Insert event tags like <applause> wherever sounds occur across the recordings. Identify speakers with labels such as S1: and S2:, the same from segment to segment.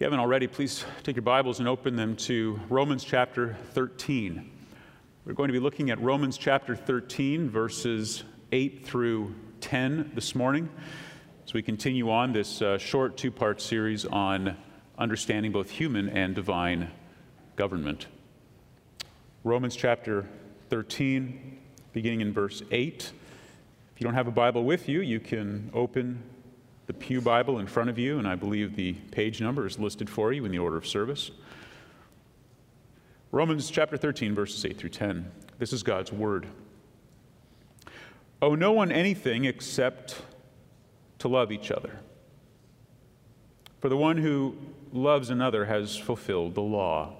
S1: If you haven't already, please take your Bibles and open them to Romans chapter 13. We're going to be looking at Romans chapter 13, verses 8 through 10 this morning as we continue on this uh, short two part series on understanding both human and divine government. Romans chapter 13, beginning in verse 8. If you don't have a Bible with you, you can open the Pew Bible in front of you, and I believe the page number is listed for you in the order of service. Romans chapter 13, verses 8 through 10. This is God's Word. Owe no one anything except to love each other. For the one who loves another has fulfilled the law.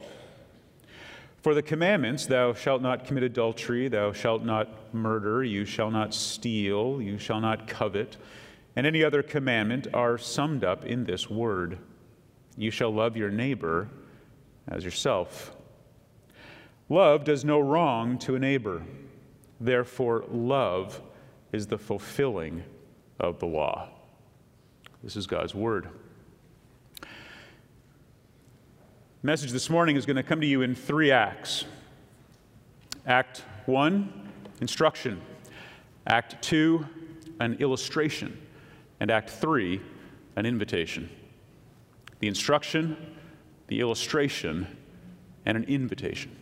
S1: For the commandments, thou shalt not commit adultery, thou shalt not murder, you shall not steal, you shall not covet and any other commandment are summed up in this word You shall love your neighbor as yourself. Love does no wrong to a neighbor. Therefore, love is the fulfilling of the law. This is God's word. Message this morning is going to come to you in three acts. Act 1, instruction. Act 2, an illustration and Act 3, an invitation. The instruction, the illustration, and an invitation.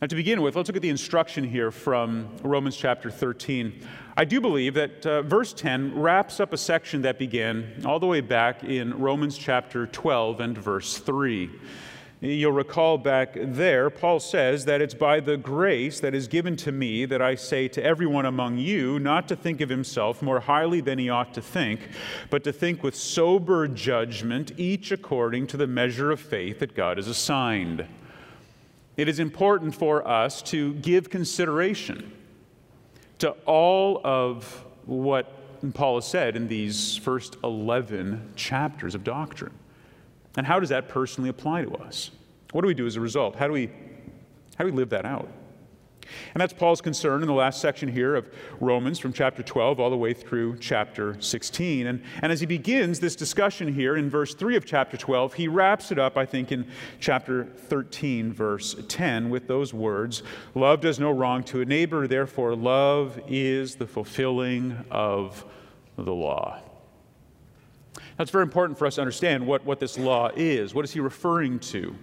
S1: Now, to begin with, let's look at the instruction here from Romans chapter 13. I do believe that uh, verse 10 wraps up a section that began all the way back in Romans chapter 12 and verse 3. You'll recall back there, Paul says that it's by the grace that is given to me that I say to everyone among you not to think of himself more highly than he ought to think, but to think with sober judgment, each according to the measure of faith that God has assigned. It is important for us to give consideration to all of what Paul has said in these first 11 chapters of doctrine. And how does that personally apply to us? What do we do as a result? How do we, how do we live that out? And that's Paul's concern in the last section here of Romans from chapter 12 all the way through chapter 16. And, and as he begins this discussion here in verse 3 of chapter 12, he wraps it up, I think, in chapter 13, verse 10, with those words Love does no wrong to a neighbor, therefore, love is the fulfilling of the law. It's very important for us to understand what, what this law is. What is he referring to?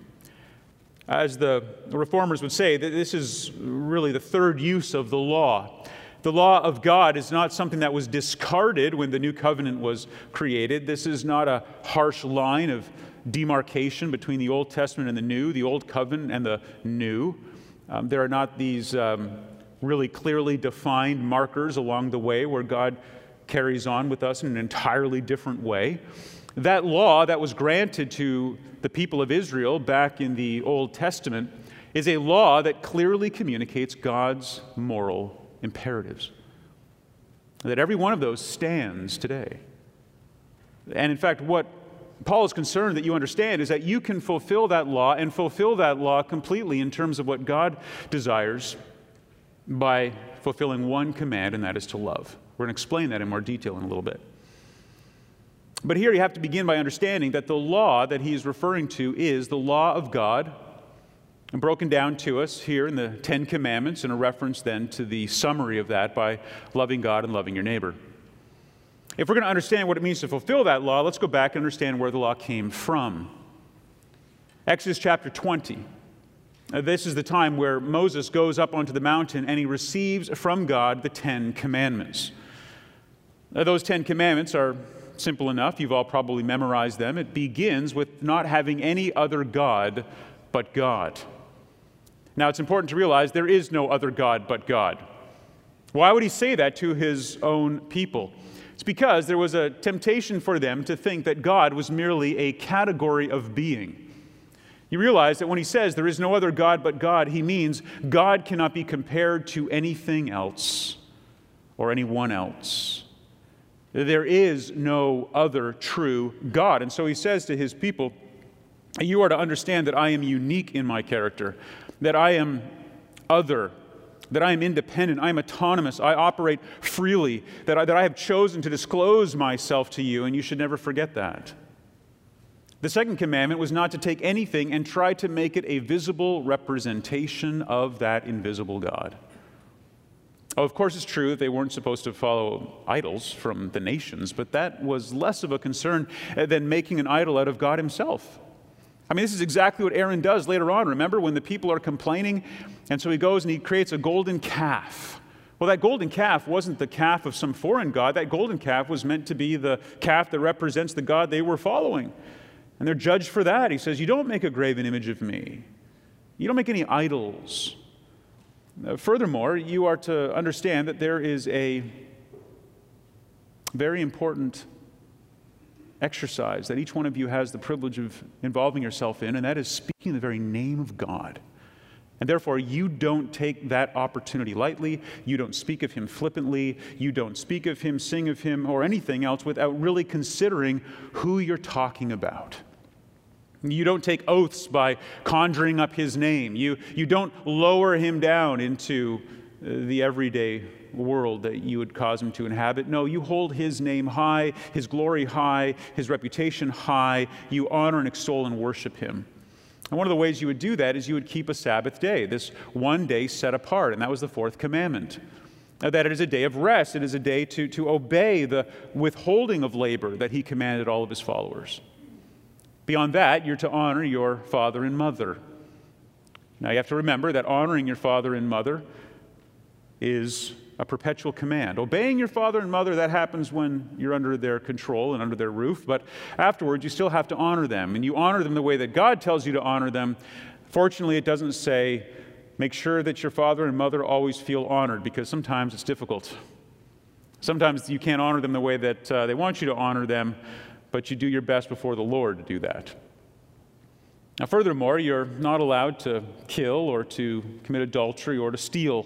S1: As the, the reformers would say, this is really the third use of the law. The law of God is not something that was discarded when the new covenant was created. This is not a harsh line of demarcation between the Old Testament and the New, the Old Covenant and the New. Um, there are not these um, really clearly defined markers along the way where God carries on with us in an entirely different way. That law that was granted to the people of Israel back in the Old Testament is a law that clearly communicates God's moral imperatives. That every one of those stands today. And in fact, what Paul is concerned that you understand is that you can fulfill that law and fulfill that law completely in terms of what God desires by fulfilling one command, and that is to love. We're going to explain that in more detail in a little bit. But here you have to begin by understanding that the law that he is referring to is the law of God, and broken down to us here in the Ten Commandments, and a reference then to the summary of that by loving God and loving your neighbor. If we're going to understand what it means to fulfill that law, let's go back and understand where the law came from. Exodus chapter 20. This is the time where Moses goes up onto the mountain and he receives from God the Ten Commandments. Now, those Ten Commandments are simple enough. You've all probably memorized them. It begins with not having any other God but God. Now, it's important to realize there is no other God but God. Why would he say that to his own people? It's because there was a temptation for them to think that God was merely a category of being. You realize that when he says there is no other God but God, he means God cannot be compared to anything else or anyone else. There is no other true God. And so he says to his people, You are to understand that I am unique in my character, that I am other, that I am independent, I am autonomous, I operate freely, that I, that I have chosen to disclose myself to you, and you should never forget that. The second commandment was not to take anything and try to make it a visible representation of that invisible God. Oh, of course, it's true that they weren't supposed to follow idols from the nations, but that was less of a concern uh, than making an idol out of God Himself. I mean, this is exactly what Aaron does later on. Remember when the people are complaining? And so he goes and he creates a golden calf. Well, that golden calf wasn't the calf of some foreign god. That golden calf was meant to be the calf that represents the God they were following. And they're judged for that. He says, You don't make a graven image of me, you don't make any idols. Uh, furthermore, you are to understand that there is a very important exercise that each one of you has the privilege of involving yourself in, and that is speaking the very name of God. And therefore, you don't take that opportunity lightly. You don't speak of him flippantly. You don't speak of him, sing of him, or anything else without really considering who you're talking about. You don't take oaths by conjuring up his name. You, you don't lower him down into uh, the everyday world that you would cause him to inhabit. No, you hold his name high, his glory high, his reputation high. You honor and extol and worship him. And one of the ways you would do that is you would keep a Sabbath day, this one day set apart, and that was the fourth commandment. That it is a day of rest, it is a day to, to obey the withholding of labor that he commanded all of his followers. Beyond that, you're to honor your father and mother. Now, you have to remember that honoring your father and mother is a perpetual command. Obeying your father and mother, that happens when you're under their control and under their roof, but afterwards, you still have to honor them. And you honor them the way that God tells you to honor them. Fortunately, it doesn't say, make sure that your father and mother always feel honored, because sometimes it's difficult. Sometimes you can't honor them the way that uh, they want you to honor them, but you do your best before the Lord to do that. Now, furthermore, you're not allowed to kill or to commit adultery or to steal.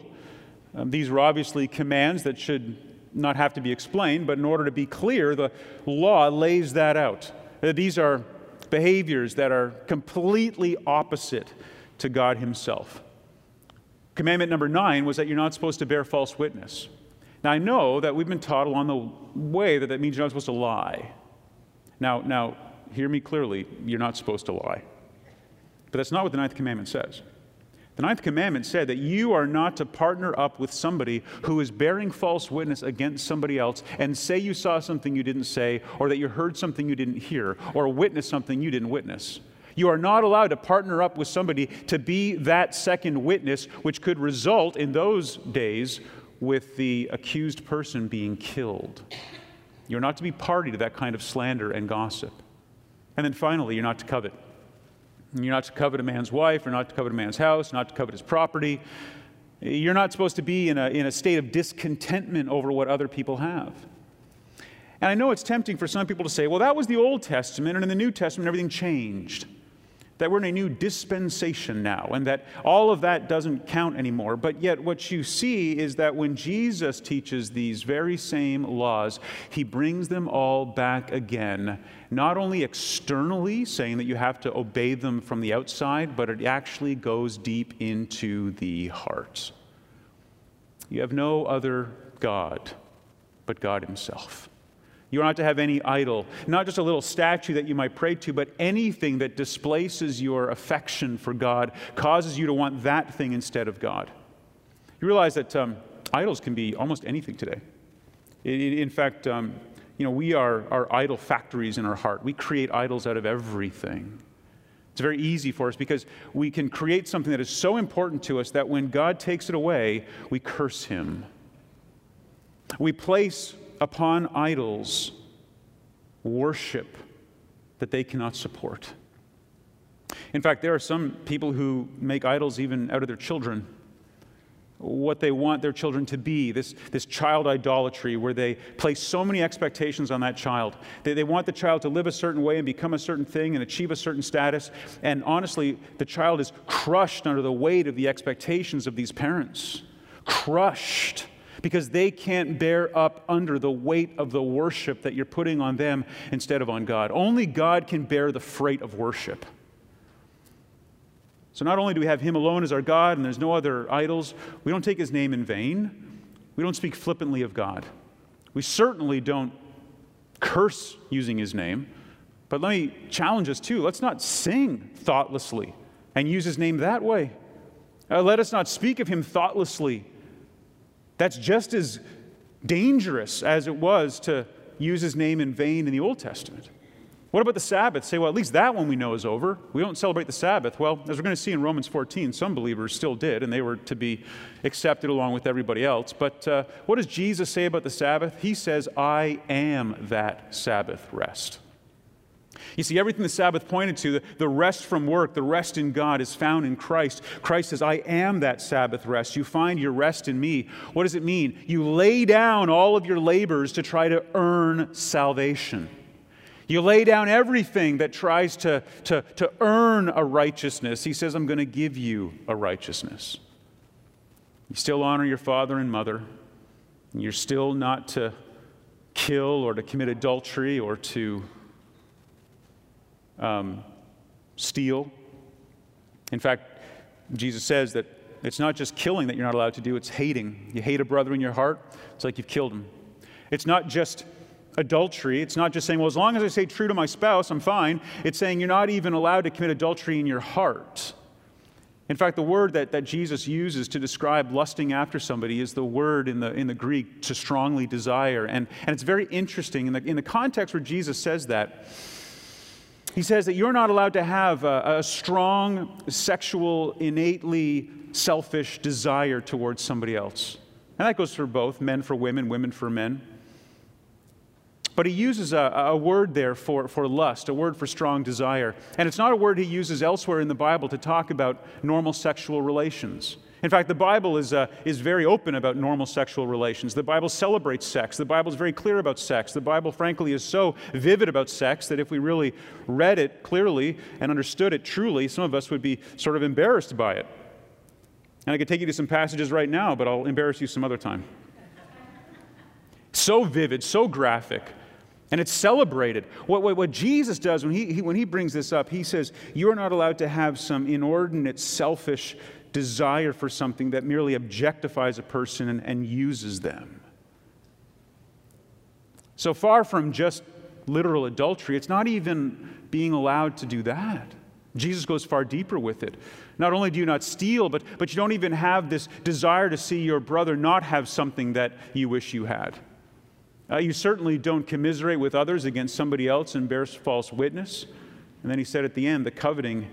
S1: Um, these are obviously commands that should not have to be explained, but in order to be clear, the law lays that out. Uh, these are behaviors that are completely opposite to God Himself. Commandment number nine was that you're not supposed to bear false witness. Now, I know that we've been taught along the way that that means you're not supposed to lie. Now, now, hear me clearly, you're not supposed to lie. But that's not what the ninth commandment says. The ninth commandment said that you are not to partner up with somebody who is bearing false witness against somebody else and say you saw something you didn't say, or that you heard something you didn't hear, or witnessed something you didn't witness. You are not allowed to partner up with somebody to be that second witness, which could result in those days with the accused person being killed. You're not to be party to that kind of slander and gossip. And then finally, you're not to covet. You're not to covet a man's wife, or not to covet a man's house, not to covet his property. You're not supposed to be in a, in a state of discontentment over what other people have. And I know it's tempting for some people to say, well, that was the Old Testament, and in the New Testament, everything changed that we're in a new dispensation now and that all of that doesn't count anymore. But yet, what you see is that when Jesus teaches these very same laws, he brings them all back again, not only externally, saying that you have to obey them from the outside, but it actually goes deep into the heart. You have no other God but God Himself. You are not to have any idol, not just a little statue that you might pray to, but anything that displaces your affection for God, causes you to want that thing instead of God. You realize that um, idols can be almost anything today. In, fact, um, you know, we are, are idol factories in our heart. We create idols out of everything. It's very easy for us because we can create something that is so important to us that when God takes it away, we curse Him. We place upon idols worship that they cannot support. In fact, there are some people who make idols even out of their children. What they want their children to be, this, this child idolatry, where they place so many expectations on that child. They, they want the child to live a certain way and become a certain thing and achieve a certain status. And honestly, the child is crushed under the weight of the expectations of these parents. Crushed because they can't bear up under the weight of the worship that you're putting on them instead of on God. Only God can bear the freight of worship. So not only do we have Him alone as our God and there's no other idols, we don't take His name in vain. We don't speak flippantly of God. We certainly don't curse using His name. But let me challenge us too. Let's not sing thoughtlessly and use his name that way. Uh, let us not speak of him thoughtlessly. That's just as dangerous as it was to use his name in vain in the Old Testament. What about the Sabbath? Say, well, at least that one we know is over. We don't celebrate the Sabbath. Well, as we're going to see in Romans 14, some believers still did, and they were to be accepted along with everybody else. But uh, what does Jesus say about the Sabbath? He says, I am that Sabbath rest. You see, everything the Sabbath pointed to, the, rest from work, the rest in God, is found in Christ. Christ says, I am that Sabbath rest. You find your rest in me. What does it mean? You lay down all of your labors to try to earn salvation. You lay down everything that tries to, to, to earn a righteousness. He says, I'm going to give you a righteousness. You still honor your father and mother. And you're still not to kill or to commit adultery or to um, steal. In fact, Jesus says that it's not just killing that you're not allowed to do, it's hating. You hate a brother in your heart, it's like you've killed him. It's not just adultery. It's not just saying, well, as long as I say true to my spouse, I'm fine. It's saying you're not even allowed to commit adultery in your heart. In fact, the word that, that Jesus uses to describe lusting after somebody is the word in the, in the Greek to strongly desire. And, and it's very interesting. In the, in the context where Jesus says that, he says that you're not allowed to have a, a strong, sexual, innately selfish desire towards somebody else. And that goes for both men for women, women for men. But he uses a, a, word there for, for lust, a word for strong desire. And it's not a word he uses elsewhere in the Bible to talk about normal sexual relations. In fact, the Bible is, uh, is very open about normal sexual relations. The Bible celebrates sex. The Bible is very clear about sex. The Bible, frankly, is so vivid about sex that if we really read it clearly and understood it truly, some of us would be sort of embarrassed by it. And I could take you to some passages right now, but I'll embarrass you some other time. So vivid, so graphic. And it's celebrated. What, what, what Jesus does when he, he, when he brings this up, he says, You're not allowed to have some inordinate, selfish desire for something that merely objectifies a person and, and uses them. So far from just literal adultery, it's not even being allowed to do that. Jesus goes far deeper with it. Not only do you not steal, but, but you don't even have this desire to see your brother not have something that you wish you had. Uh, you certainly don't commiserate with others against somebody else and bear false witness. And then he said at the end, the coveting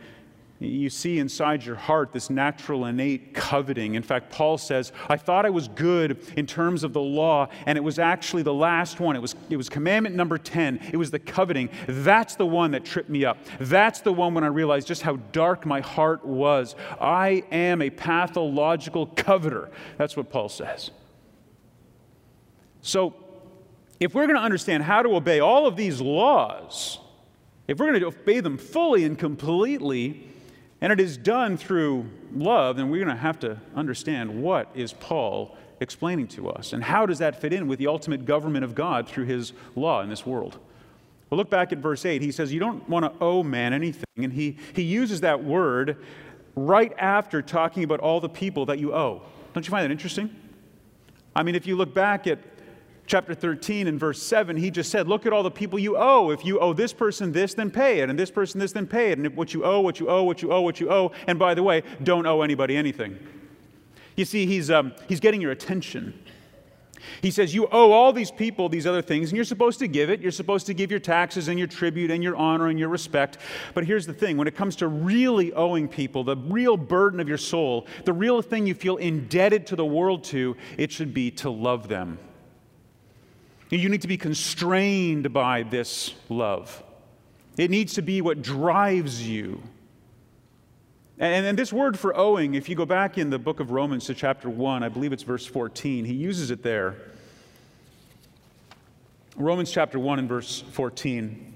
S1: you see inside your heart this natural, innate coveting. In fact, Paul says, I thought I was good in terms of the law, and it was actually the last one. It was, it was commandment number 10. It was the coveting. That's the one that tripped me up. That's the one when I realized just how dark my heart was. I am a pathological coveter. That's what Paul says. So, if we're going to understand how to obey all of these laws, if we're going to obey them fully and completely, and it is done through love, then we're going to have to understand what is Paul explaining to us and how does that fit in with the ultimate government of God through his law in this world. Well, look back at verse 8. He says, You don't want to owe man anything. And he, he uses that word right after talking about all the people that you owe. Don't you find that interesting? I mean, if you look back at chapter 13 and verse 7, he just said, Look at all the people you owe. If you owe this person this, then pay it, and this person this, then pay it. And what you owe, what you owe, what you owe, what you owe. And by the way, don't owe anybody anything. You see, he's, um, he's getting your attention. He says, You owe all these people these other things, and you're supposed to give it. You're supposed to give your taxes and your tribute and your honor and your respect. But here's the thing when it comes to really owing people, the real burden of your soul, the real thing you feel indebted to the world to, it should be to love them you need to be constrained by this love. It needs to be what drives you. And, and, this word for owing, if you go back in the book of Romans to chapter 1, I believe it's verse 14, he uses it there. Romans chapter 1 and verse 14.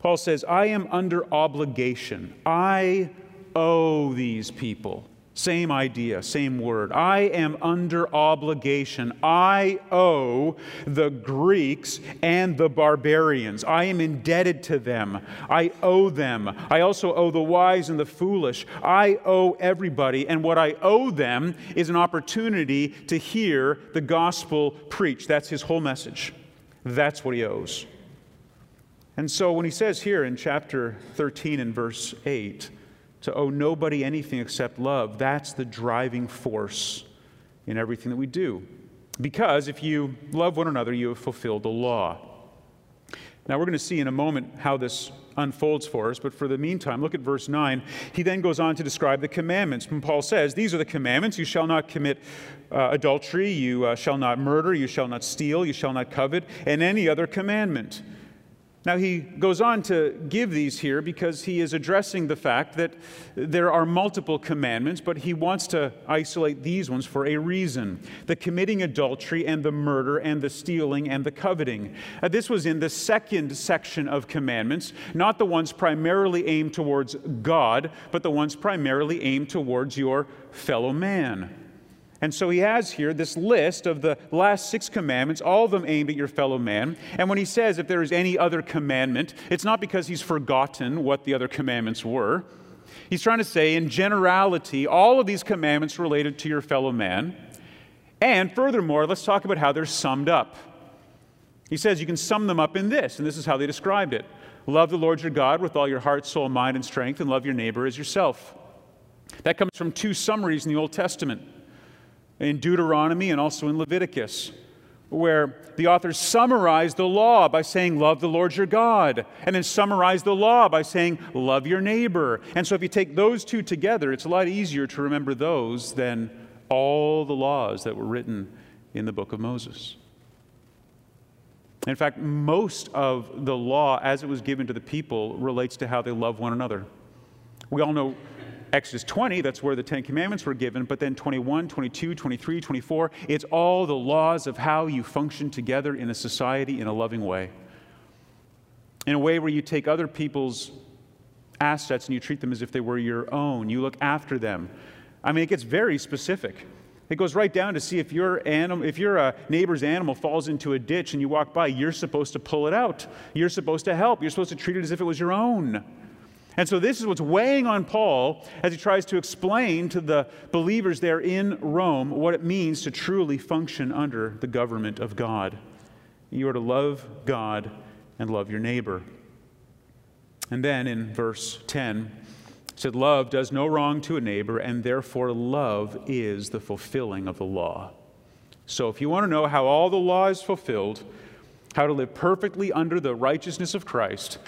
S1: Paul says, I am under obligation. I owe these people. Same idea, same word. I am under obligation. I owe the Greeks and the barbarians. I am indebted to them. I owe them. I also owe the wise and the foolish. I owe everybody. And what I owe them is an opportunity to hear the gospel preached. That's his whole message. That's what he owes. And so when he says here in chapter 13 and verse 8, to owe nobody anything except love, that's the driving force in everything that we do. Because if you love one another, you have fulfilled the law. Now, we're going to see in a moment how this unfolds for us, but for the meantime, look at verse 9. He then goes on to describe the commandments. When Paul says, These are the commandments you shall not commit uh, adultery, you uh, shall not murder, you shall not steal, you shall not covet, and any other commandment. Now, he goes on to give these here because he is addressing the fact that there are multiple commandments, but he wants to isolate these ones for a reason the committing adultery and the murder and the stealing and the coveting. Uh, this was in the second section of commandments, not the ones primarily aimed towards God, but the ones primarily aimed towards your fellow man. And so he has here this list of the last six commandments, all of them aimed at your fellow man. And when he says if there is any other commandment, it's not because he's forgotten what the other commandments were. He's trying to say, in generality, all of these commandments related to your fellow man. And furthermore, let's talk about how they're summed up. He says you can sum them up in this, and this is how they described it Love the Lord your God with all your heart, soul, mind, and strength, and love your neighbor as yourself. That comes from two summaries in the Old Testament in Deuteronomy and also in Leviticus, where the authors summarize the law by saying, Love the Lord your God, and then summarize the law by saying, Love your neighbor. And so if you take those two together, it's a lot easier to remember those than all the laws that were written in the book of Moses. In fact, most of the law as it was given to the people relates to how they love one another. We all know Exodus 20, that's where the Ten Commandments were given, but then 21, 22, 23, 24, it's all the laws of how you function together in a society in a loving way. In a way where you take other people's assets and you treat them as if they were your own. You look after them. I mean, it gets very specific. It goes right down to see if your animal, if your uh, neighbor's animal falls into a ditch and you walk by, you're supposed to pull it out. You're supposed to help. You're supposed to treat it as if it was your own. And so, this is what's weighing on Paul as he tries to explain to the believers there in Rome what it means to truly function under the government of God. You are to love God and love your neighbor. And then in verse 10, it said, Love does no wrong to a neighbor, and therefore love is the fulfilling of the law. So, if you want to know how all the law is fulfilled, how to live perfectly under the righteousness of Christ,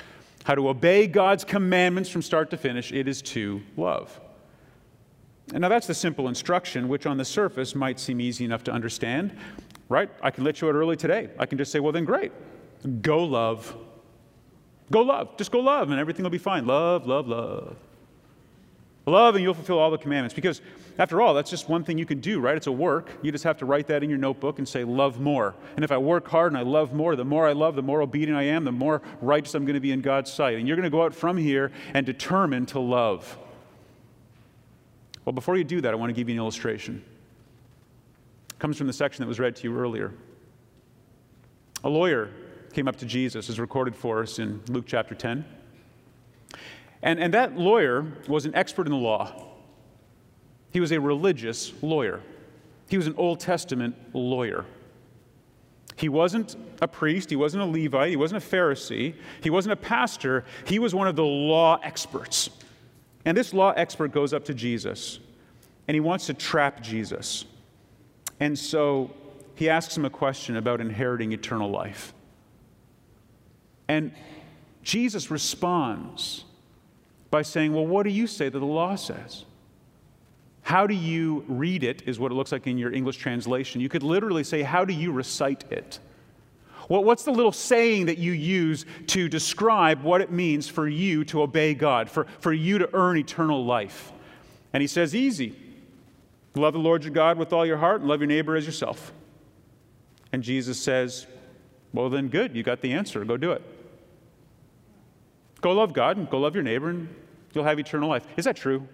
S1: how to obey God's commandments from start to finish, it is to love. And now that's the simple instruction, which on the surface might seem easy enough to understand, right? I can let you out early today. I can just say, well, then great. Go love. Go love. Just go love, and everything will be fine. Love, love, love. Love, and you'll fulfill all the commandments. Because, after all, that's just one thing you can do, right? It's a work. You just have to write that in your notebook and say, Love more. And if I work hard and I love more, the more I love, the more obedient I am, the more righteous I'm going to be in God's sight. And you're going to go out from here and determine to love. Well, before you do that, I want to give you an illustration. It comes from the section that was read to you earlier. A lawyer came up to Jesus, as recorded for us in Luke chapter 10. And, and that lawyer was an expert in the law. He was a religious lawyer. He was an Old Testament lawyer. He wasn't a priest, he wasn't a Levite, he wasn't a Pharisee, he wasn't a pastor, he was one of the law experts. And this law expert goes up to Jesus and he wants to trap Jesus. And so he asks him a question about inheriting eternal life. And Jesus responds by saying, Well, what do you say that the law says? How do you read it, is what it looks like in your English translation. You could literally say, How do you recite it? Well, what's the little saying that you use to describe what it means for you to obey God, for, for you to earn eternal life? And he says, Easy. Love the Lord your God with all your heart and love your neighbor as yourself. And Jesus says, Well, then, good. You got the answer. Go do it. Go love God and go love your neighbor, and you'll have eternal life. Is that true?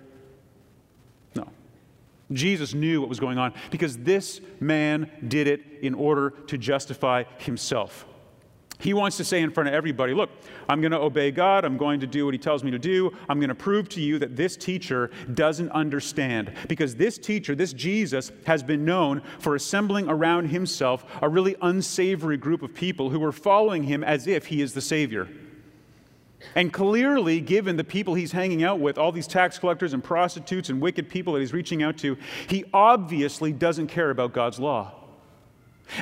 S1: Jesus knew what was going on because this man did it in order to justify himself. He wants to say in front of everybody, look, I'm going to obey God. I'm going to do what he tells me to do. I'm going to prove to you that this teacher doesn't understand. Because this teacher, this Jesus, has been known for assembling around himself a really unsavory group of people who were following him as if he is the Savior. And clearly, given the people he's hanging out with, all these tax collectors and prostitutes and wicked people that he's reaching out to, he obviously doesn't care about God's law.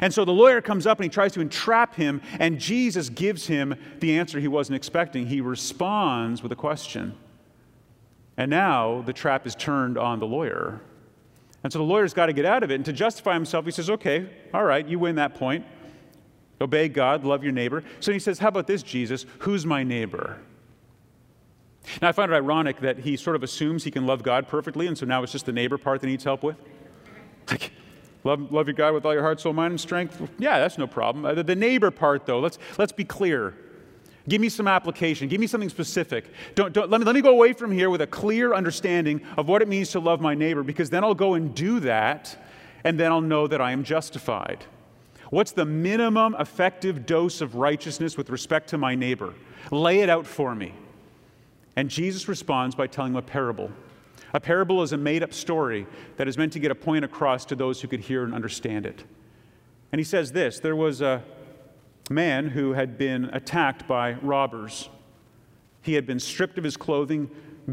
S1: And so the lawyer comes up and he tries to entrap him, and Jesus gives him the answer he wasn't expecting. He responds with a question. And now the trap is turned on the lawyer. And so the lawyer's got to get out of it. And to justify himself, he says, Okay, all right, you win that point. Obey God, love your neighbor. So he says, How about this, Jesus? Who's my neighbor? Now, I find it ironic that he sort of assumes he can love God perfectly, and so now it's just the neighbor part that needs help with. Like, love, love your God with all your heart, soul, mind, and strength. Yeah, that's no problem. Uh, the, the neighbor part, though, let's, let's be clear. Give me some application. Give me something specific. Don't, don't, let, me, let me go away from here with a clear understanding of what it means to love my neighbor, because then I'll go and do that, and then I'll know that I am justified. What's the minimum effective dose of righteousness with respect to my neighbor? Lay it out for me. And Jesus responds by telling him a parable. A parable is a made up story that is meant to get a point across to those who could hear and understand it. And he says this there was a man who had been attacked by robbers. He had been stripped of his clothing,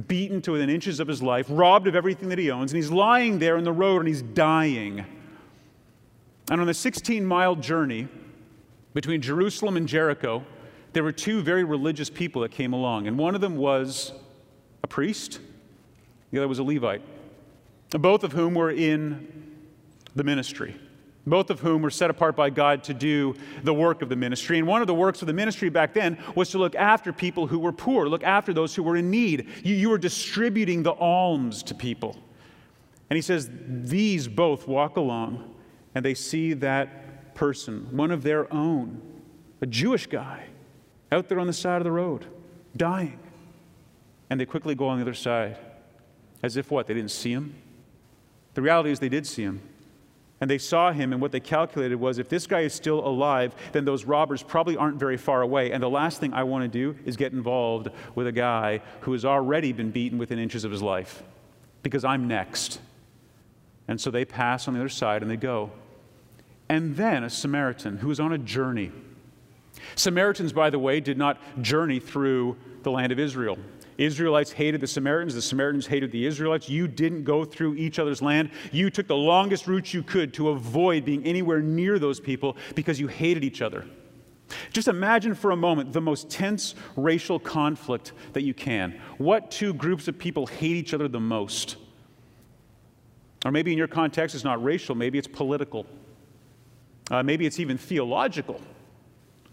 S1: beaten to within inches of his life, robbed of everything that he owns, and he's lying there in the road and he's dying. And on the 16 mile journey between Jerusalem and Jericho, there were two very religious people that came along. And one of them was a priest, the other was a Levite, both of whom were in the ministry. Both of whom were set apart by God to do the work of the ministry. And one of the works of the ministry back then was to look after people who were poor, look after those who were in need. You, you were distributing the alms to people. And he says, These both walk along and they see that person, one of their own, a Jewish guy, out there on the side of the road, dying. And they quickly go on the other side, as if what? They didn't see him? The reality is they did see him. And they saw him, and what they calculated was if this guy is still alive, then those robbers probably aren't very far away. And the last thing I want to do is get involved with a guy who has already been beaten within inches of his life, because I'm next. And so they pass on the other side and they go. And then a Samaritan who was on a journey. Samaritans, by the way, did not journey through the land of Israel. Israelites hated the Samaritans, the Samaritans hated the Israelites. You didn't go through each other's land. You took the longest route you could to avoid being anywhere near those people because you hated each other. Just imagine for a moment the most tense racial conflict that you can. What two groups of people hate each other the most? Or maybe in your context, it's not racial, maybe it's political. Uh, maybe it's even theological.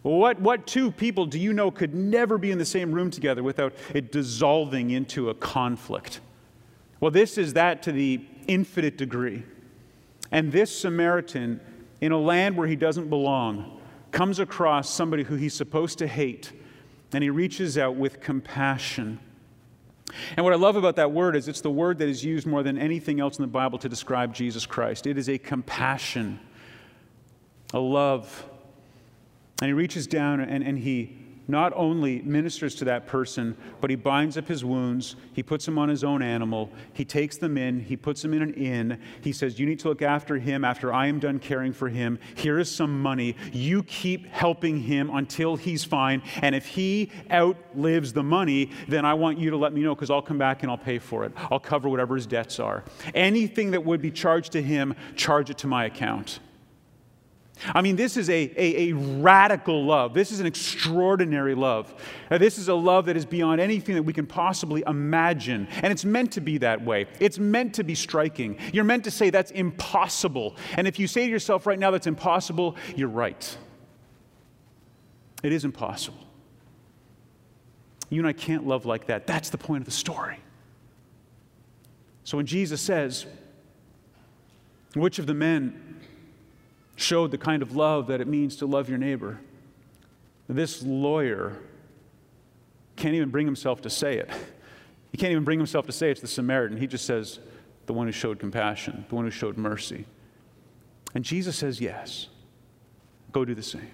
S1: What, what two people do you know could never be in the same room together without it dissolving into a conflict? Well, this is that to the infinite degree. And this Samaritan, in a land where he doesn't belong, comes across somebody who he's supposed to hate, and he reaches out with compassion and what I love about that word is it's the word that is used more than anything else in the Bible to describe Jesus Christ. It is a compassion, a love. And he reaches down and, and he not only ministers to that person, but he binds up his wounds. He puts them on his own animal. He takes them in. He puts them in an inn. He says, You need to look after him after I am done caring for him. Here is some money. You keep helping him until he's fine. And if he outlives the money, then I want you to let me know because I'll come back and I'll pay for it. I'll cover whatever his debts are. Anything that would be charged to him, charge it to my account. I mean, this is a, a, a, radical love. This is an extraordinary love. Uh, this is a love that is beyond anything that we can possibly imagine. And it's meant to be that way. It's meant to be striking. You're meant to say that's impossible. And if you say to yourself right now that's impossible, you're right. It is impossible. You and I can't love like that. That's the point of the story. So when Jesus says, Which of the men showed the kind of love that it means to love your neighbor. This lawyer can't even bring himself to say it. He can't even bring himself to say it's the Samaritan. He just says, the one who showed compassion, the one who showed mercy. And Jesus says, yes, go do the same.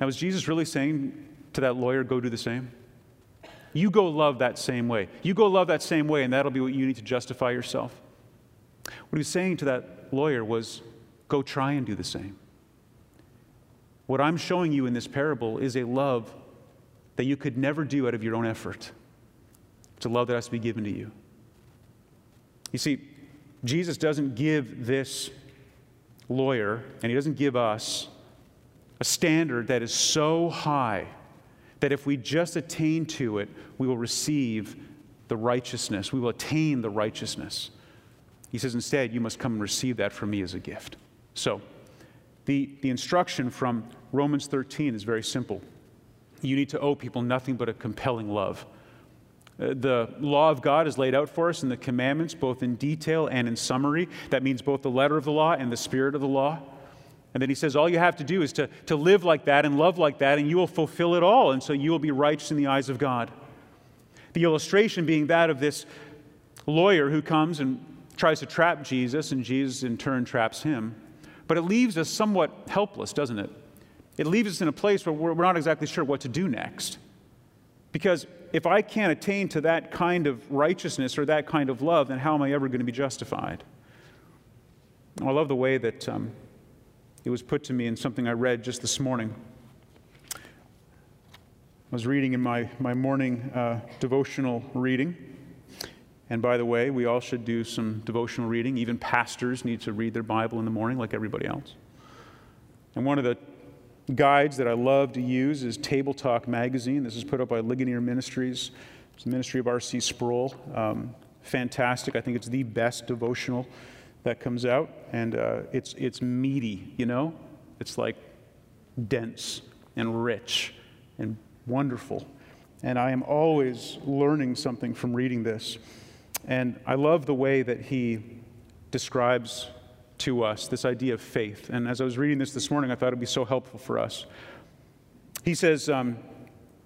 S1: Now, is Jesus really saying to that lawyer, go do the same? You go love that same way. You go love that same way, and that'll be what you need to justify yourself. What he was saying to that lawyer was, Go try and do the same. What I'm showing you in this parable is a love that you could never do out of your own effort. It's a love that has to be given to you. You see, Jesus doesn't give this lawyer, and he doesn't give us a standard that is so high that if we just attain to it, we will receive the righteousness. We will attain the righteousness. He says, instead, you must come and receive that from me as a gift. So, the, the instruction from Romans 13 is very simple. You need to owe people nothing but a compelling love. Uh, the law of God is laid out for us in the commandments, both in detail and in summary. That means both the letter of the law and the spirit of the law. And then he says, all you have to do is to, to live like that and love like that, and you will fulfill it all. And so you will be righteous in the eyes of God. The illustration being that of this lawyer who comes and tries to trap Jesus, and Jesus in turn traps him. But it leaves us somewhat helpless, doesn't it? It leaves us in a place where we're not exactly sure what to do next. Because if I can't attain to that kind of righteousness or that kind of love, then how am I ever going to be justified? I love the way that um, it was put to me in something I read just this morning. I was reading in my, my morning uh, devotional reading. And by the way, we all should do some devotional reading. Even pastors need to read their Bible in the morning like everybody else. And one of the guides that I love to use is Table Talk Magazine. This is put up by Ligonier Ministries. It's the ministry of R.C. Sproul. Um, fantastic. I think it's the best devotional that comes out. And uh, it's, it's meaty, you know? It's like dense and rich and wonderful. And I am always learning something from reading this. And I love the way that he describes to us, this idea of faith. And as I was reading this this morning, I thought it would be so helpful for us. He says um,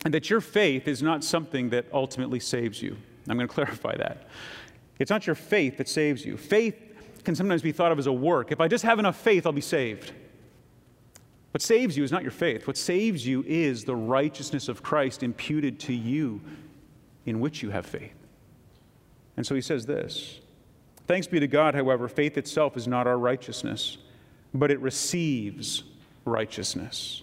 S1: that your faith is not something that ultimately saves you. I'm going <laughs> to clarify that. It's not your faith that saves you. Faith can sometimes be thought of as a work. If I just have enough faith, I'll be saved. What saves you is not your faith. What saves you is the righteousness of Christ imputed to you in which you have faith. And so he says this Thanks be to God, however, faith itself is not our righteousness, but it receives righteousness.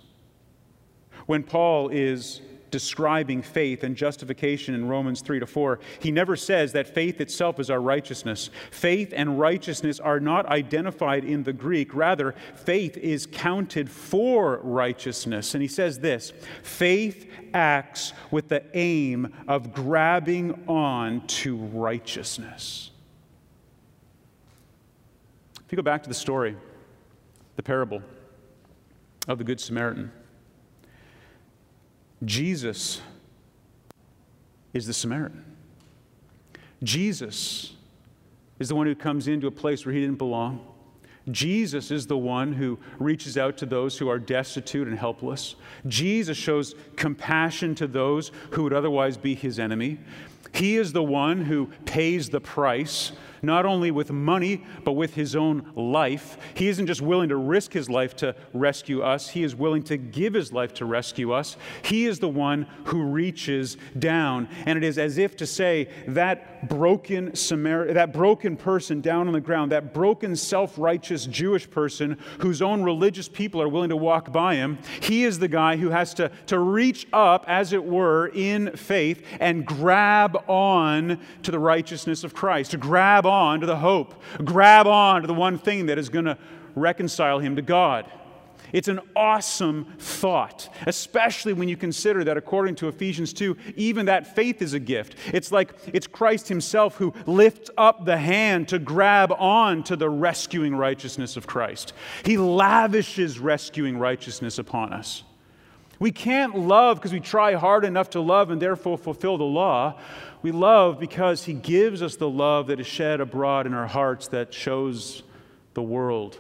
S1: When Paul is describing faith and justification in Romans 3 to 4, he never says that faith itself is our righteousness. Faith and righteousness are not identified in the Greek. Rather, faith is counted for righteousness. And he says this faith acts with the aim of grabbing on to righteousness. If you go back to the story, the parable of the Good Samaritan, Jesus is the Samaritan. Jesus is the one who comes into a place where he didn't belong. Jesus is the one who reaches out to those who are destitute and helpless. Jesus shows compassion to those who would otherwise be his enemy. He is the one who pays the price not only with money, but with his own life. He isn't just willing to risk his life to rescue us, he is willing to give his life to rescue us. He is the one who reaches down. And it is as if to say, that broken Samar- that broken person down on the ground, that broken self righteous Jewish person whose own religious people are willing to walk by him, he is the guy who has to, to reach up, as it were, in faith and grab on to the righteousness of Christ, to grab to the hope, grab on to the one thing that is going to reconcile him to God. It's an awesome thought, especially when you consider that, according to Ephesians 2, even that faith is a gift. It's like it's Christ Himself who lifts up the hand to grab on to the rescuing righteousness of Christ. He lavishes rescuing righteousness upon us. We can't love because we try hard enough to love and therefore fulfill the law. We love because He gives us the love that is shed abroad in our hearts that shows the world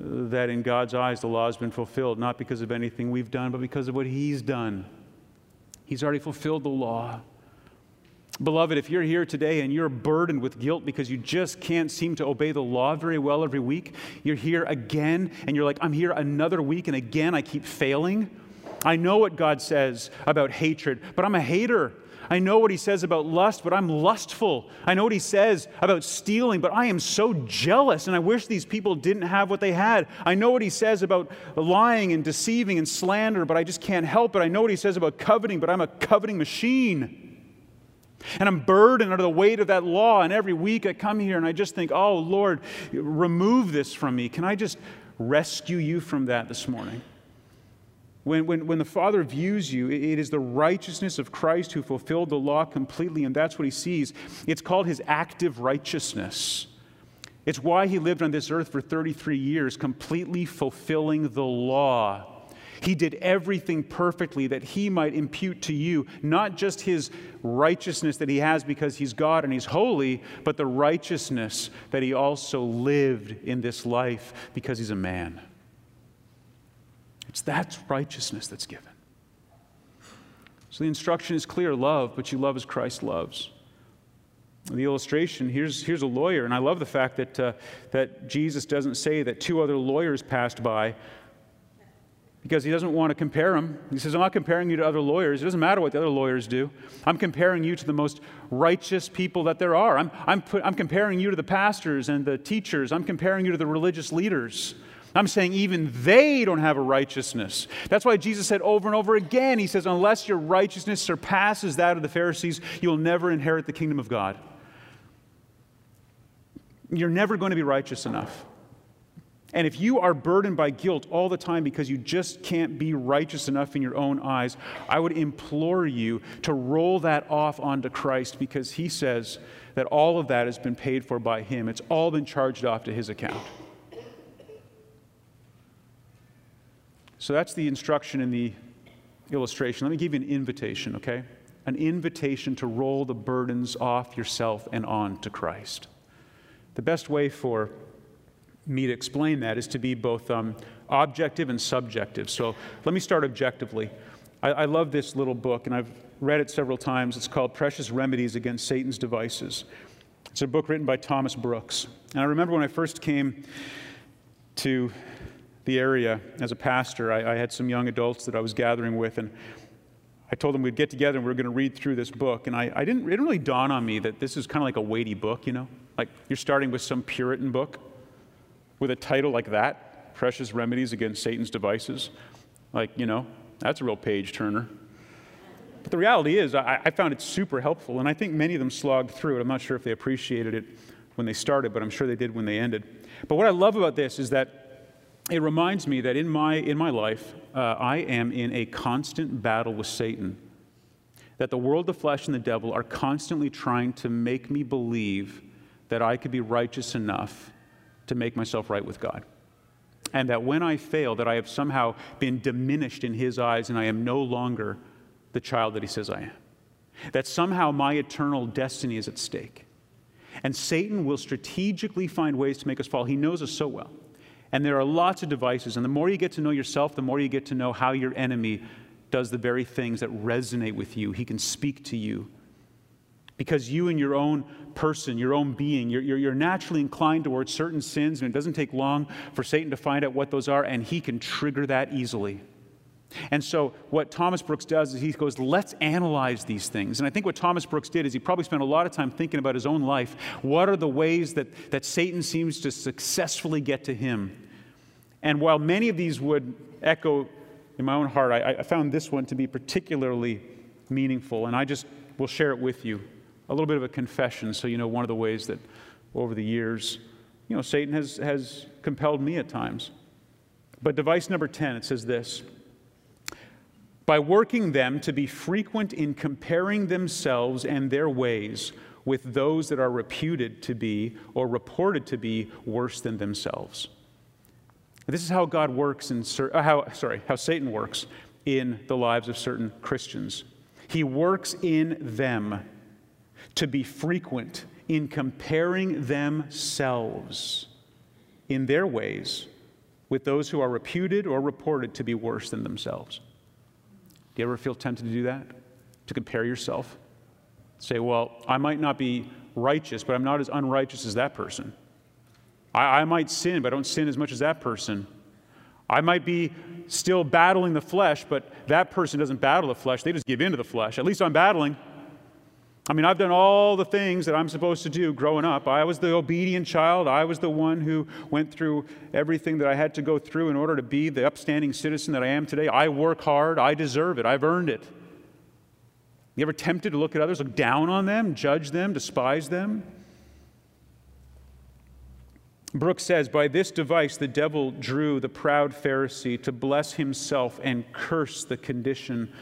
S1: uh, that in God's eyes the law has been fulfilled, not because of anything we've done, but because of what He's done. He's already fulfilled the law. Beloved, if you're here today and you're burdened with guilt because you just can't seem to obey the law very well every week, you're here again and you're like, I'm here another week and again I keep failing. I know what God says about hatred, but I'm a hater. I know what he says about lust, but I'm lustful. I know what he says about stealing, but I am so jealous, and I wish these people didn't have what they had. I know what he says about lying and deceiving and slander, but I just can't help it. I know what he says about coveting, but I'm a coveting machine. And I'm burdened under the weight of that law. And every week I come here and I just think, oh, Lord, remove this from me. Can I just rescue you from that this morning? When, when, when the Father views you, it is the righteousness of Christ who fulfilled the law completely, and that's what he sees. It's called his active righteousness. It's why he lived on this earth for 33 years, completely fulfilling the law. He did everything perfectly that he might impute to you not just his righteousness that he has because he's God and he's holy, but the righteousness that he also lived in this life because he's a man. It's that righteousness that's given. So the instruction is clear love, but you love as Christ loves. The illustration here's, here's a lawyer, and I love the fact that, uh, that Jesus doesn't say that two other lawyers passed by because he doesn't want to compare them. He says, I'm not comparing you to other lawyers. It doesn't matter what the other lawyers do. I'm comparing you to the most righteous people that there are. I'm, I'm, put, I'm comparing you to the pastors and the teachers. I'm comparing you to the religious leaders. I'm saying even they don't have a righteousness. That's why Jesus said over and over again, He says, unless your righteousness surpasses that of the Pharisees, you'll never inherit the kingdom of God. You're never going to be righteous enough. And if you are burdened by guilt all the time because you just can't be righteous enough in your own eyes, I would implore you to roll that off onto Christ because he says that all of that has been paid for by him. It's all been charged off to his account. So that's the instruction in the illustration. Let me give you an invitation, okay? An invitation to roll the burdens off yourself and on to Christ. The best way for me to explain that is to be both um, objective and subjective. So let me start objectively. I, I, love this little book, and I've read it several times. It's called Precious Remedies Against Satan's Devices. It's a book written by Thomas Brooks. And I remember when I first came to the area as a pastor, I, I had some young adults that I was gathering with, and I told them we'd get together and we were going to read through this book. And I, I didn't, it didn't really dawn on me that this is kind of like a weighty book, you know? Like you're starting with some Puritan book with a title like that, Precious Remedies Against Satan's Devices, like, you know, that's a real page turner. But the reality is, I, I, found it super helpful, and I think many of them slogged through it. I'm not sure if they appreciated it when they started, but I'm sure they did when they ended. But what I love about this is that it reminds me that in my, in my life, uh, I am in a constant battle with Satan. That the world, the flesh, and the devil are constantly trying to make me believe that I could be righteous enough to make myself right with God. And that when I fail, that I have somehow been diminished in his eyes and I am no longer the child that he says I am. That somehow my eternal destiny is at stake. And Satan will strategically find ways to make us fall. He knows us so well. And there are lots of devices. And the more you get to know yourself, the more you get to know how your enemy does the very things that resonate with you. He can speak to you because you and your own person, your own being, you're, you're, you're, naturally inclined towards certain sins, and it doesn't take long for Satan to find out what those are, and he can trigger that easily. And so, what Thomas Brooks does is he goes, let's analyze these things. And I think what Thomas Brooks did is he probably spent a lot of time thinking about his own life. What are the ways that, that Satan seems to successfully get to him? And while many of these would echo in my own heart, I, I found this one to be particularly meaningful, and I just will share it with you a little bit of a confession so you know one of the ways that over the years, you know, Satan has, has compelled me at times. But device number 10, it says this by working them to be frequent in comparing themselves and their ways with those that are reputed to be or reported to be worse than themselves. This is how God works in uh, how sorry, how Satan works in the lives of certain Christians. He works in them to be frequent in comparing themselves in their ways with those who are reputed or reported to be worse than themselves. Do you ever feel tempted to do that? To compare yourself? Say, well, I might not be righteous, but I'm not as unrighteous as that person. I, I might sin, but I don't sin as much as that person. I might be still battling the flesh, but that person doesn't battle the flesh. They just give in to the flesh. At least I'm battling. I mean, I've done all the things that I'm supposed to do growing up. I was the obedient child. I was the one who went through everything that I had to go through in order to be the upstanding citizen that I am today. I work hard. I deserve it. I've earned it. You ever tempted to look at others, look down on them, judge them, despise them? Brooks says, By this device, the devil drew the proud Pharisee to bless himself and curse the condition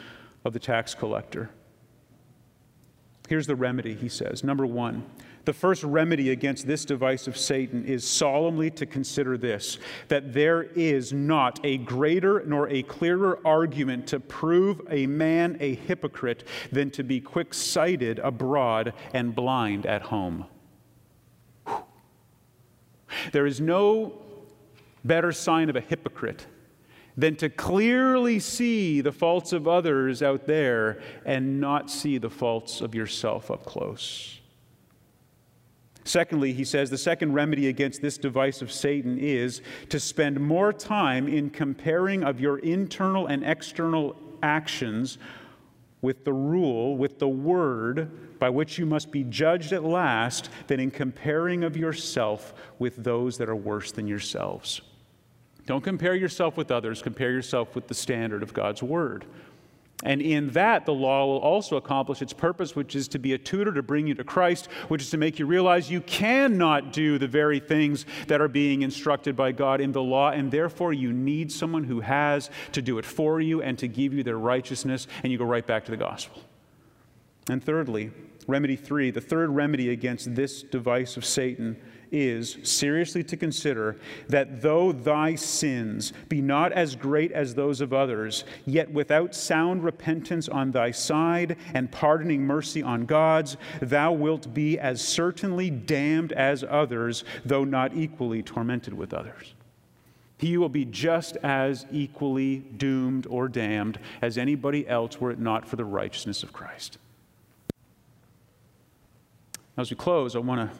S1: of the tax collector. Here's the remedy, he says. Number one, the first remedy against this device of Satan is solemnly to consider this that there is not a greater nor a clearer argument to prove a man a hypocrite than to be quick sighted abroad and blind at home. There is no better sign of a hypocrite than to clearly see the faults of others out there and not see the faults of yourself up close. Secondly, he says the second remedy against this device of Satan is to spend more time in comparing of your internal and external actions with the rule, with the word by which you must be judged at last, than in comparing of yourself with those that are worse than yourselves. Don't compare yourself with others, compare yourself with the standard of God's word. And in that, the law will also accomplish its purpose, which is to be a tutor to bring you to Christ, which is to make you realize you cannot do the very things that are being instructed by God in the law, and therefore you need someone who has to do it for you and to give you their righteousness, and you go right back to the gospel. And thirdly, remedy three, the third remedy against this device of Satan is seriously to consider that though thy sins be not as great as those of others, yet without sound repentance on thy side and pardoning mercy on God's, thou wilt be as certainly damned as others, though not equally tormented with others. He will be just as equally doomed or damned as anybody else were it not for the righteousness of Christ. As we close, I want to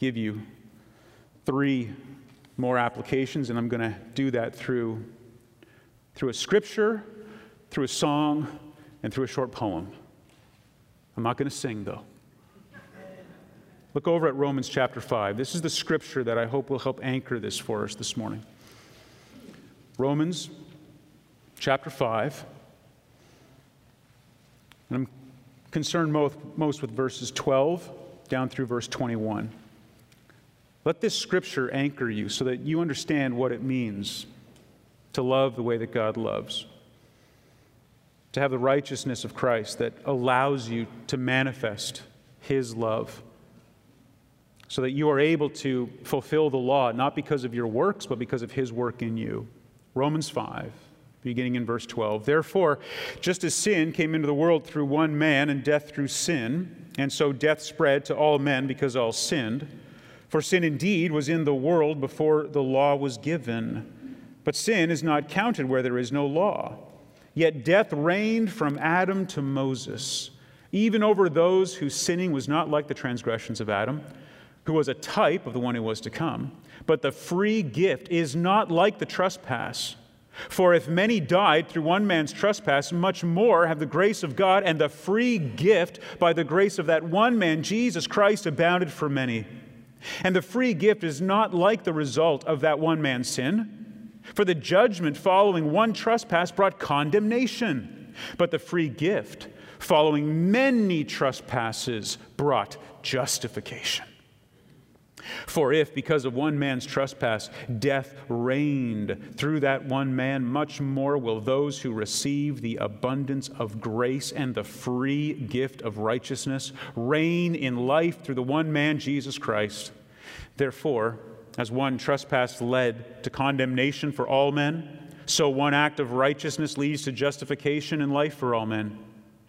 S1: give you three more applications, and I'm going to do that through, through a scripture, through a song, and through a short poem. I'm not going to sing, though. Look over at Romans chapter 5. This is the scripture that I hope will help anchor this for us this morning. Romans chapter 5. And I'm concerned most, most with verses 12 down through verse 21. Let this scripture anchor you so that you understand what it means to love the way that God loves, to have the righteousness of Christ that allows you to manifest His love, so that you are able to fulfill the law, not because of your works, but because of His work in you. Romans 5, beginning in verse 12. Therefore, just as sin came into the world through one man and death through sin, and so death spread to all men because all sinned. For sin indeed was in the world before the law was given. But sin is not counted where there is no law. Yet death reigned from Adam to Moses, even over those whose sinning was not like the transgressions of Adam, who was a type of the one who was to come. But the free gift is not like the trespass. For if many died through one man's trespass, much more have the grace of God and the free gift by the grace of that one man, Jesus Christ, abounded for many. And the free gift is not like the result of that one man's sin. For the judgment following one trespass brought condemnation, but the free gift following many trespasses brought justification. For if, because of one man's trespass, death reigned through that one man, much more will those who receive the abundance of grace and the free gift of righteousness reign in life through the one man, Jesus Christ. Therefore, as one trespass led to condemnation for all men, so one act of righteousness leads to justification and life for all men.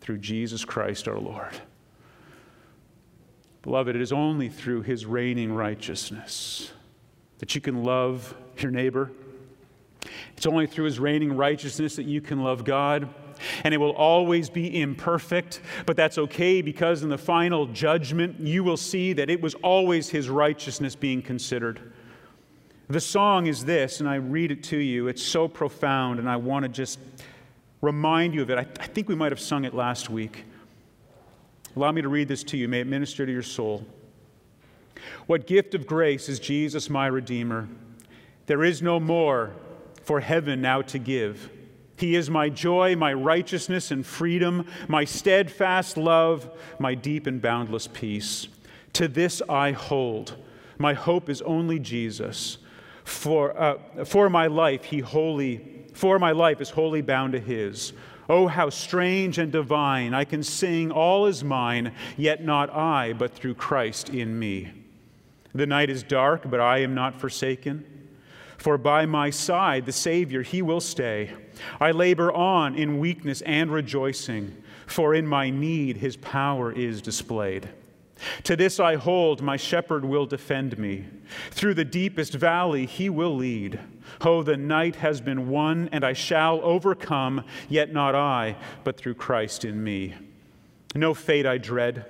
S1: through Jesus Christ our Lord. Beloved, it is only through his reigning righteousness that you can love your neighbor. It's only through his reigning righteousness that you can love God. And it will always be imperfect, but that's okay because in the final judgment, you will see that it was always his righteousness being considered. The song is this, and I read it to you. It's so profound, and I want to just remind you of it. I, I think we might have sung it last week. Allow me to read this to you. May it minister to your soul. What gift of grace is Jesus, my Redeemer? There is no more for heaven now to give. He is my joy, my righteousness and freedom, my steadfast love, my deep and boundless peace. To this I hold. My hope is only Jesus. For, uh, for my life, he wholly, for my life is wholly bound to his. Oh, how strange and divine! I can sing, all is mine, yet not I, but through Christ in me. The night is dark, but I am not forsaken. For by my side, the Savior, he will stay. I labor on in weakness and rejoicing, for in my need his power is displayed. To this I hold, my shepherd will defend me. Through the deepest valley he will lead. Oh, the night has been won, and I shall overcome, yet not I, but through Christ in me. No fate I dread.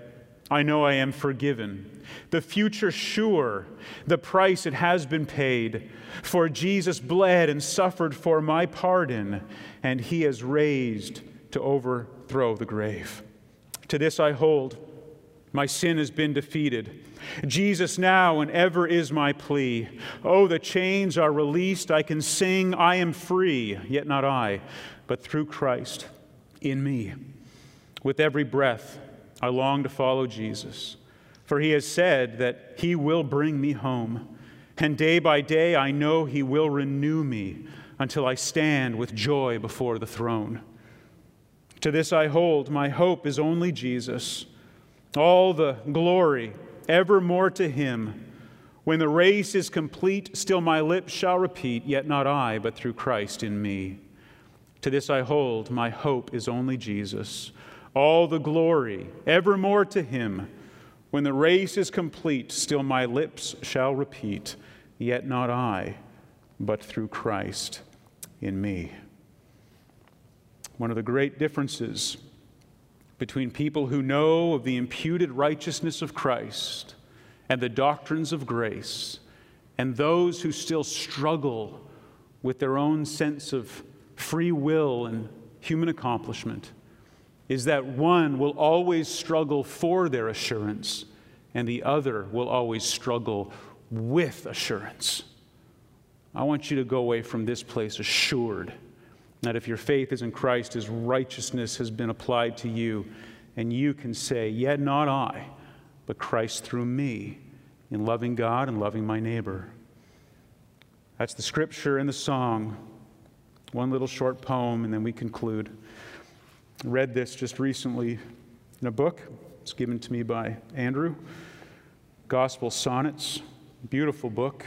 S1: I know I am forgiven. The future sure, the price it has been paid. For Jesus bled and suffered for my pardon, and he has raised to overthrow the grave. To this I hold. My sin has been defeated. Jesus now and ever is my plea. Oh, the chains are released. I can sing, I am free, yet not I, but through Christ in me. With every breath, I long to follow Jesus, for he has said that he will bring me home. And day by day, I know he will renew me until I stand with joy before the throne. To this I hold. My hope is only Jesus. All the glory evermore to him. When the race is complete, still my lips shall repeat, Yet not I, but through Christ in me. To this I hold, my hope is only Jesus. All the glory evermore to him. When the race is complete, still my lips shall repeat, Yet not I, but through Christ in me. One of the great differences between people who know of the imputed righteousness of Christ and the doctrines of grace and those who still struggle with their own sense of free will and human accomplishment is that one will always struggle for their assurance and the other will always struggle with assurance. I want you to go away from this place assured that if your faith is in Christ, his righteousness has been applied to you, and you can say, Yet not I, but Christ through me, in loving God and loving my neighbor. That's the scripture and the song. One little short poem, and then we conclude. I read this just recently in a book. It's given to me by Andrew. Gospel Sonnets. Beautiful book.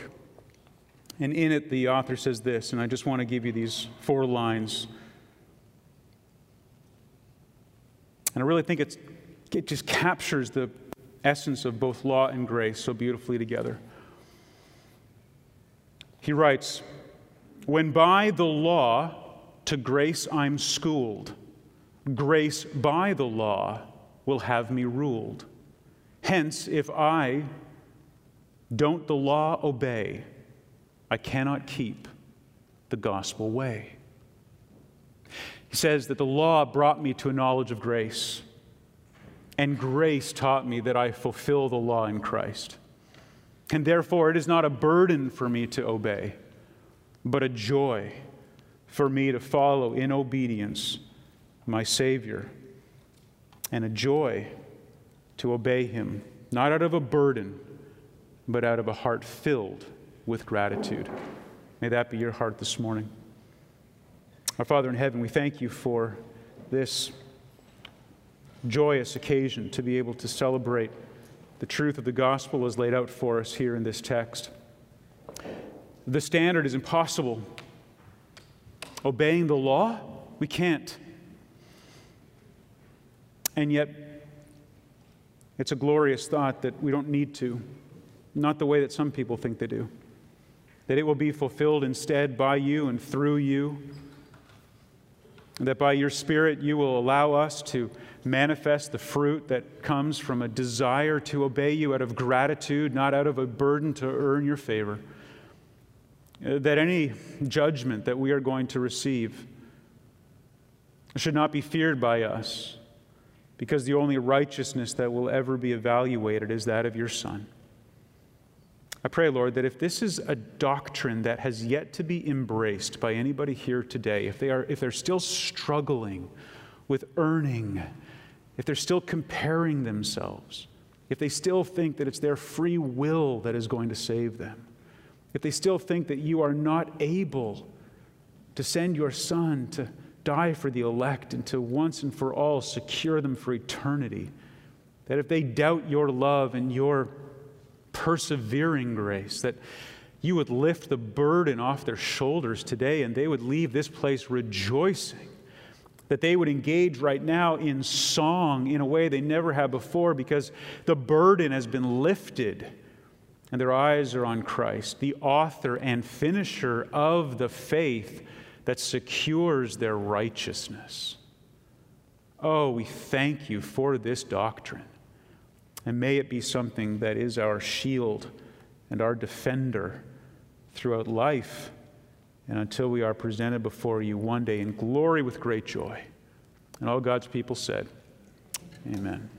S1: And in it, the author says this, and I just want to give you these four lines. And I really think it's, it just captures the essence of both law and grace so beautifully together. He writes, When by the law to grace I'm schooled, grace by the law will have me ruled. Hence, if I don't the law obey, I cannot keep the gospel way. He says that the law brought me to a knowledge of grace, and grace taught me that I fulfill the law in Christ. And therefore, it is not a burden for me to obey, but a joy for me to follow in obedience my Savior, and a joy to obey Him, not out of a burden, but out of a heart filled with gratitude. May that be your heart this morning. Our Father in heaven, we thank you for this joyous occasion to be able to celebrate the truth of the gospel as laid out for us here in this text. The standard is impossible. Obeying the law, we can't. And yet, It's a glorious thought that we don't need to, not the way that some people think they do. That it will be fulfilled instead by you and through you. And that by your Spirit you will allow us to manifest the fruit that comes from a desire to obey you out of gratitude, not out of a burden to earn your favor. Uh, that any judgment that we are going to receive should not be feared by us because the only righteousness that will ever be evaluated is that of your Son. I pray, Lord, that if this is a doctrine that has yet to be embraced by anybody here today, if, they are, if they're still struggling with earning, if they're still comparing themselves, if they still think that it's their free will that is going to save them, if they still think that you are not able to send your Son to die for the elect and to once and for all secure them for eternity. That if they doubt your love and your persevering grace, that you would lift the burden off their shoulders today and they would leave this place rejoicing. That they would engage right now in song in a way they never have before because the burden has been lifted and their eyes are on Christ, the author and finisher of the faith that secures their righteousness. Oh, we thank you for this doctrine. And may it be something that is our shield and our defender throughout life and until we are presented before you one day in glory with great joy. And all God's people said, Amen.